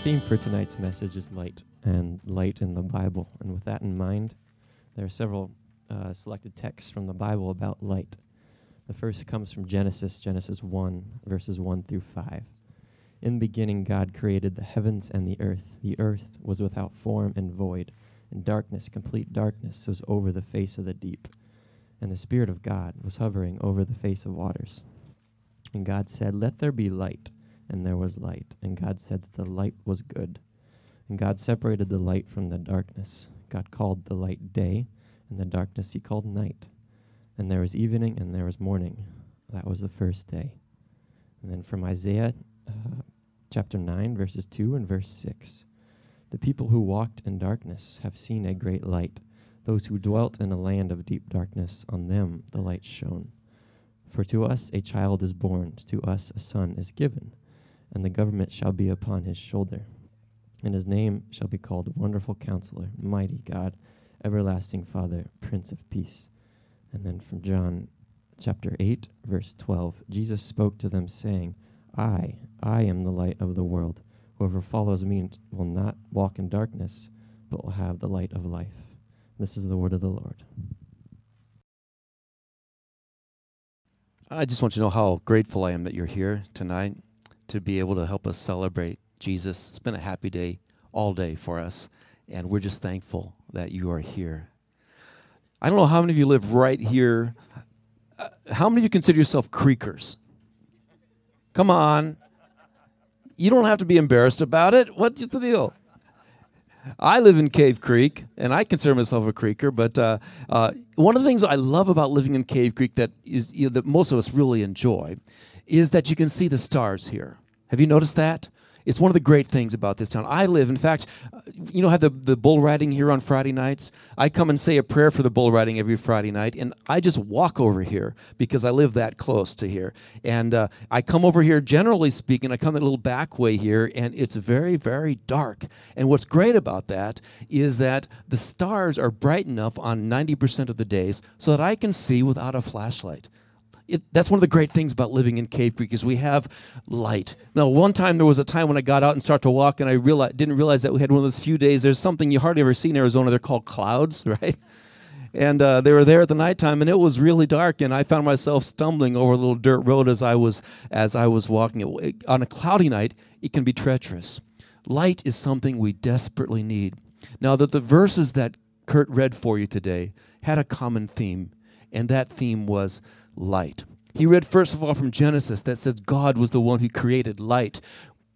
theme for tonight's message is light and light in the Bible. And with that in mind, there are several uh, selected texts from the Bible about light. The first comes from Genesis, Genesis 1, verses 1 through 5. In the beginning, God created the heavens and the earth. The earth was without form and void, and darkness, complete darkness, was over the face of the deep. And the Spirit of God was hovering over the face of waters. And God said, Let there be light and there was light. And God said that the light was good. And God separated the light from the darkness. God called the light day, and the darkness he called night. And there was evening, and there was morning. That was the first day. And then from Isaiah uh, chapter 9, verses 2 and verse 6. The people who walked in darkness have seen a great light. Those who dwelt in a land of deep darkness, on them the light shone. For to us a child is born, to us a son is given and the government shall be upon his shoulder. And his name shall be called Wonderful Counselor, Mighty God, Everlasting Father, Prince of Peace. And then from John chapter 8, verse 12, Jesus spoke to them, saying, I, I am the light of the world. Whoever follows me will not walk in darkness, but will have the light of life. This is the word of the Lord. I just want you to know how grateful I am that you're here tonight to be able to help us celebrate Jesus. It's been a happy day all day for us, and we're just thankful that you are here. I don't know how many of you live right here. Uh, how many of you consider yourself creekers? Come on. You don't have to be embarrassed about it. What's the deal? I live in Cave Creek, and I consider myself a creeker. But uh, uh, one of the things I love about living in Cave Creek that is you know, that most of us really enjoy is that you can see the stars here. Have you noticed that? It's one of the great things about this town. I live, in fact, uh, you know, have the, the bull riding here on Friday nights. I come and say a prayer for the bull riding every Friday night, and I just walk over here because I live that close to here. And uh, I come over here, generally speaking, I come a little back way here, and it's very, very dark. And what's great about that is that the stars are bright enough on 90% of the days so that I can see without a flashlight it, that's one of the great things about living in Cave Creek is we have light. Now, one time there was a time when I got out and started to walk, and I realized, didn't realize that we had one of those few days. There's something you hardly ever see in Arizona. They're called clouds, right? And uh, they were there at the nighttime, and it was really dark. And I found myself stumbling over a little dirt road as I was as I was walking. On a cloudy night, it can be treacherous. Light is something we desperately need. Now, that the verses that Kurt read for you today had a common theme, and that theme was light. He read first of all from Genesis that says God was the one who created light.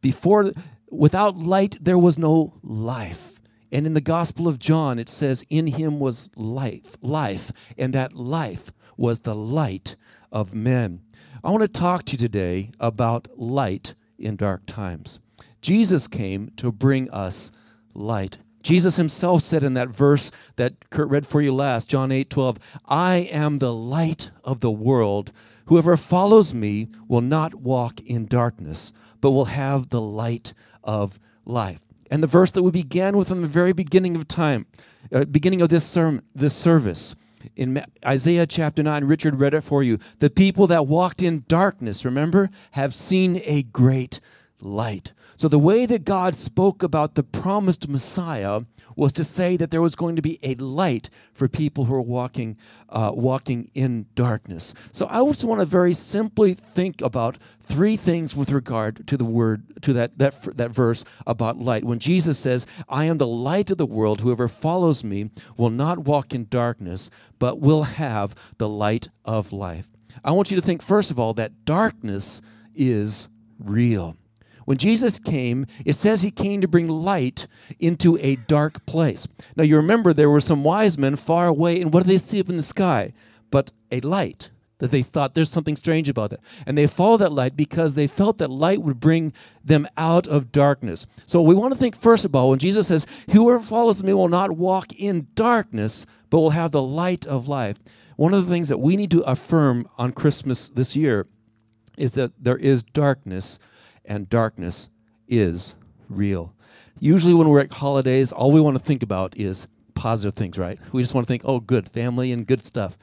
Before without light there was no life. And in the Gospel of John it says in him was life, life, and that life was the light of men. I want to talk to you today about light in dark times. Jesus came to bring us light. Jesus himself said in that verse that Kurt read for you last, John 8 12, I am the light of the world. Whoever follows me will not walk in darkness, but will have the light of life. And the verse that we began with in the very beginning of time, uh, beginning of this sermon, this service, in Isaiah chapter 9, Richard read it for you. The people that walked in darkness, remember, have seen a great light. So, the way that God spoke about the promised Messiah was to say that there was going to be a light for people who are walking, uh, walking in darkness. So, I just want to very simply think about three things with regard to the word, to that, that, that verse about light. When Jesus says, I am the light of the world, whoever follows me will not walk in darkness, but will have the light of life. I want you to think, first of all, that darkness is real. When Jesus came, it says he came to bring light into a dark place. Now, you remember there were some wise men far away, and what did they see up in the sky? But a light that they thought there's something strange about that. And they followed that light because they felt that light would bring them out of darkness. So we want to think first of all when Jesus says, Whoever follows me will not walk in darkness, but will have the light of life. One of the things that we need to affirm on Christmas this year is that there is darkness and darkness is real. Usually, when we're at holidays, all we want to think about is positive things, right? We just want to think, oh, good, family and good stuff.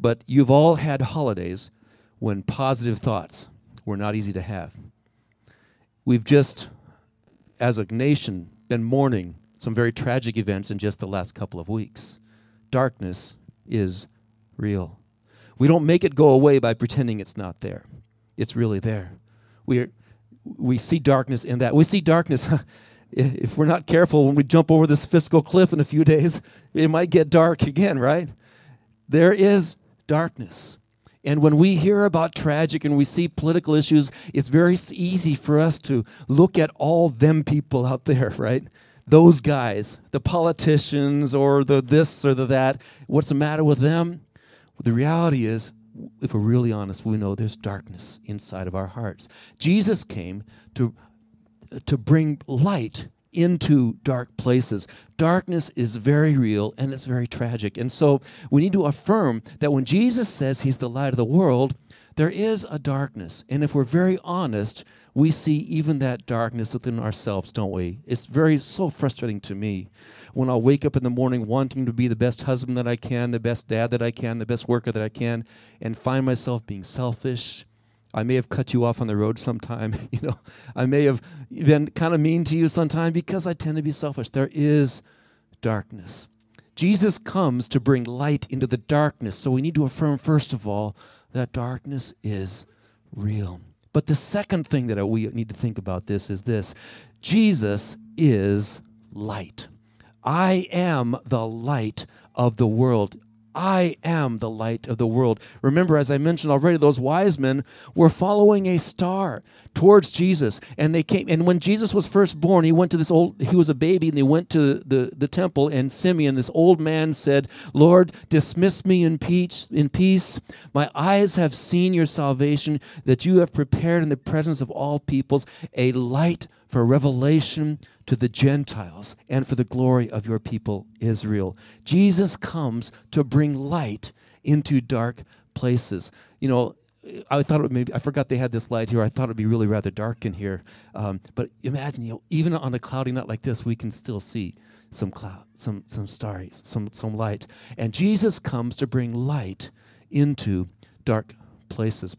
But you've all had holidays when positive thoughts were not easy to have. We've just as a nation, been mourning some very tragic events in just the last couple of weeks. Darkness is real. We don't make it go away by pretending it's not there. It's really there. We are, we see darkness in that. We see darkness if we're not careful when we jump over this fiscal cliff in a few days, it might get dark again, right? There is darkness. And when we hear about tragic and we see political issues, it's very easy for us to look at all them people out there, right? Those guys, the politicians or the this or the that. What's the matter with them? The reality is, if we're really honest, we know there's darkness inside of our hearts. Jesus came to, to bring light into dark places. Darkness is very real and it's very tragic. And so we need to affirm that when Jesus says he's the light of the world, there is a darkness. And if we're very honest, we see even that darkness within ourselves, don't we? It's very so frustrating to me when I'll wake up in the morning wanting to be the best husband that I can, the best dad that I can, the best worker that I can, and find myself being selfish I may have cut you off on the road sometime. you know, I may have been kind of mean to you sometime because I tend to be selfish. There is darkness. Jesus comes to bring light into the darkness. So we need to affirm, first of all, that darkness is real. But the second thing that we need to think about this is this Jesus is light. I am the light of the world. I am the light of the world. Remember, as I mentioned already, those wise men were following a star towards Jesus. And they came, and when Jesus was first born, he went to this old, he was a baby, and they went to the, the temple, and Simeon, this old man, said, Lord, dismiss me in peace, in peace. My eyes have seen your salvation, that you have prepared in the presence of all peoples a light for revelation to the Gentiles and for the glory of your people Israel. Jesus comes to bring light into dark places. You know, I thought it maybe I forgot they had this light here. I thought it'd be really rather dark in here. Um, but imagine, you know, even on a cloudy night like this, we can still see some cloud, some some stars, some some light. And Jesus comes to bring light into dark places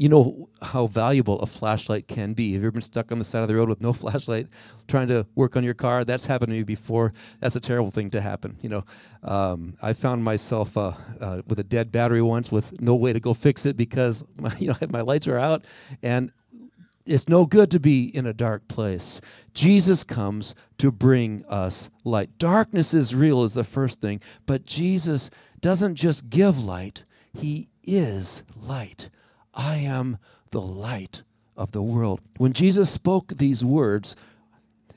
you know how valuable a flashlight can be. Have you ever been stuck on the side of the road with no flashlight, trying to work on your car? That's happened to me before. That's a terrible thing to happen. You know, um, I found myself uh, uh, with a dead battery once, with no way to go fix it because my, you know my lights are out, and it's no good to be in a dark place. Jesus comes to bring us light. Darkness is real, is the first thing, but Jesus doesn't just give light; He is light. I am the light of the world. When Jesus spoke these words,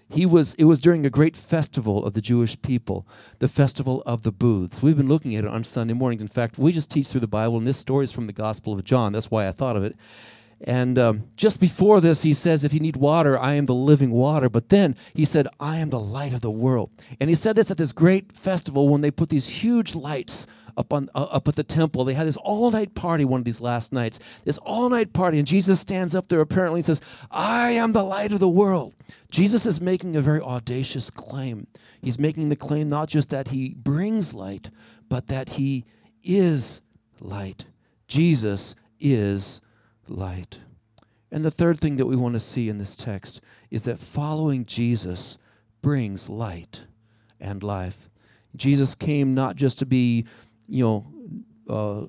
he was it was during a great festival of the Jewish people, the festival of the booths. We've been looking at it on Sunday mornings. In fact, we just teach through the Bible, and this story is from the Gospel of John. That's why I thought of it. And um, just before this, he says, If you need water, I am the living water. But then he said, I am the light of the world. And he said this at this great festival when they put these huge lights up on uh, up at the temple. They had this all night party one of these last nights. This all night party, and Jesus stands up there apparently and says, "I am the light of the world." Jesus is making a very audacious claim. He's making the claim not just that he brings light, but that he is light. Jesus is light. And the third thing that we want to see in this text is that following Jesus brings light and life. Jesus came not just to be you know, uh,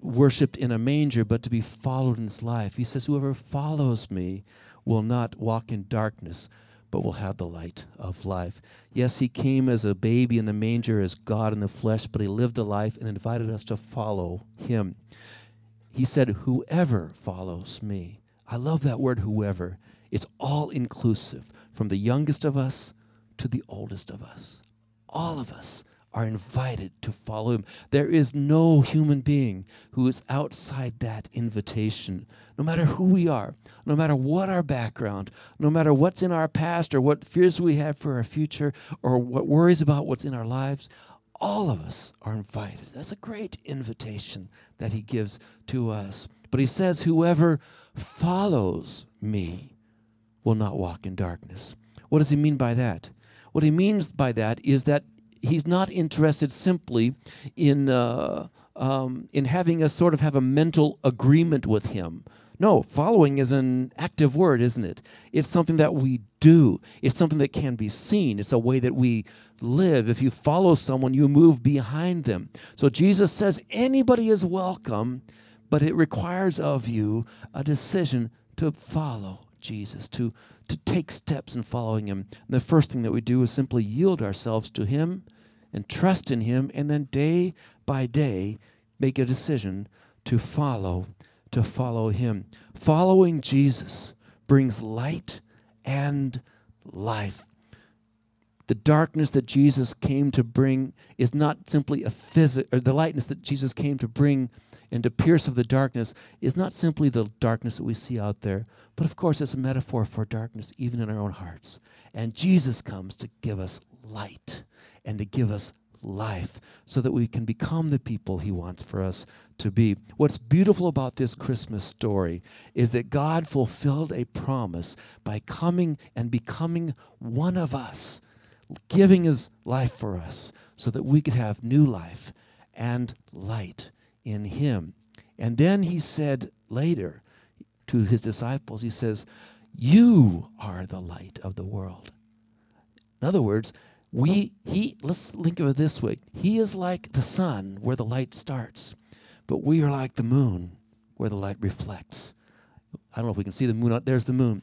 worshipped in a manger, but to be followed in his life. He says, Whoever follows me will not walk in darkness, but will have the light of life. Yes, he came as a baby in the manger, as God in the flesh, but he lived a life and invited us to follow him. He said, Whoever follows me. I love that word, whoever. It's all inclusive, from the youngest of us to the oldest of us. All of us are invited to follow him. There is no human being who is outside that invitation. No matter who we are, no matter what our background, no matter what's in our past or what fears we have for our future or what worries about what's in our lives, all of us are invited. That's a great invitation that he gives to us. But he says, Whoever follows me will not walk in darkness. What does he mean by that? What he means by that is that he's not interested simply in uh, um, in having us sort of have a mental agreement with him No, following is an active word, isn't it? It's something that we do, it's something that can be seen, it's a way that we live. If you follow someone, you move behind them. So Jesus says anybody is welcome, but it requires of you a decision to follow Jesus, to, to take steps in following Him. And the first thing that we do is simply yield ourselves to Him and trust in Him, and then day by day make a decision to follow, to follow Him. Following Jesus brings light and life. The darkness that Jesus came to bring is not simply a physical, or the lightness that Jesus came to bring and to pierce of the darkness is not simply the darkness that we see out there, but of course it's a metaphor for darkness even in our own hearts. And Jesus comes to give us light and to give us life so that we can become the people he wants for us to be. What's beautiful about this Christmas story is that God fulfilled a promise by coming and becoming one of us, giving his life for us so that we could have new life and light in him. And then he said later to his disciples, he says, You are the light of the world. In other words, we he let's think of it this way. He is like the sun where the light starts, but we are like the moon where the light reflects. I don't know if we can see the moon out there's the moon.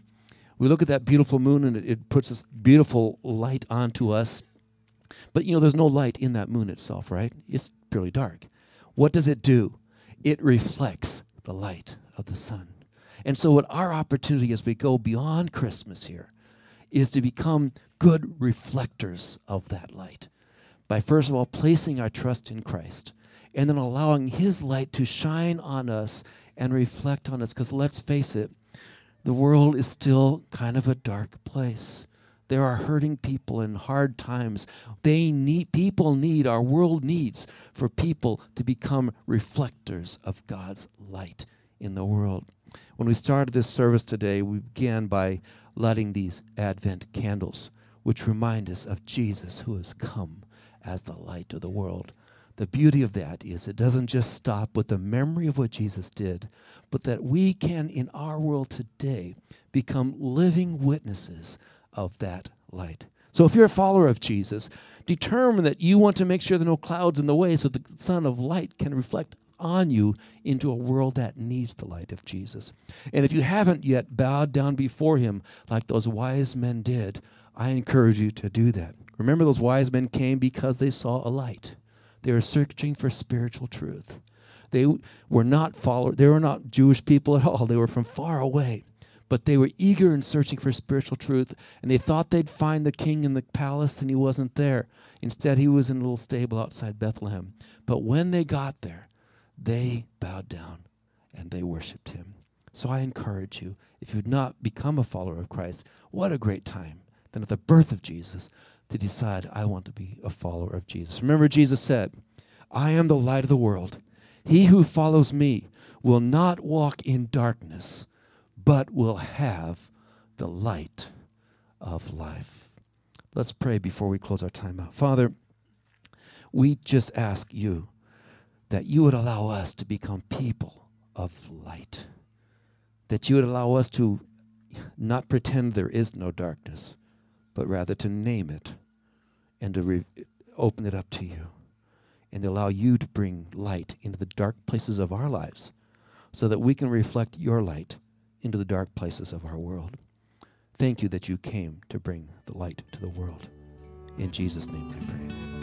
We look at that beautiful moon and it, it puts this beautiful light onto us. But you know, there's no light in that moon itself, right? It's purely dark. What does it do? It reflects the light of the sun. And so, what our opportunity as we go beyond Christmas here is to become good reflectors of that light by first of all placing our trust in Christ and then allowing His light to shine on us and reflect on us. Because let's face it, the world is still kind of a dark place. There are hurting people in hard times. They need people need our world needs for people to become reflectors of God's light in the world. When we started this service today, we began by lighting these Advent candles, which remind us of Jesus who has come as the light of the world. The beauty of that is it doesn't just stop with the memory of what Jesus did, but that we can, in our world today, become living witnesses of that light. So if you're a follower of Jesus, determine that you want to make sure there are no clouds in the way so the sun of light can reflect on you into a world that needs the light of Jesus. And if you haven't yet bowed down before him like those wise men did, I encourage you to do that. Remember, those wise men came because they saw a light. They were searching for spiritual truth. They were not followers, they were not Jewish people at all. They were from far away but they were eager in searching for spiritual truth, and they thought they'd find the king in the palace, and he wasn't there. Instead, he was in a little stable outside Bethlehem. But when they got there, they bowed down and they worshiped him. So I encourage you, if you've not become a follower of Christ, what a great time then at the birth of Jesus to decide, I want to be a follower of Jesus. Remember, Jesus said, I am the light of the world. He who follows me will not walk in darkness but will have the light of life. Let's pray before we close our time out. Father, we just ask you that you would allow us to become people of light, that you would allow us to not pretend there is no darkness, but rather to name it and to re- open it up to you and allow you to bring light into the dark places of our lives so that we can reflect your light into the dark places of our world. Thank you that you came to bring the light to the world. In Jesus' name I pray.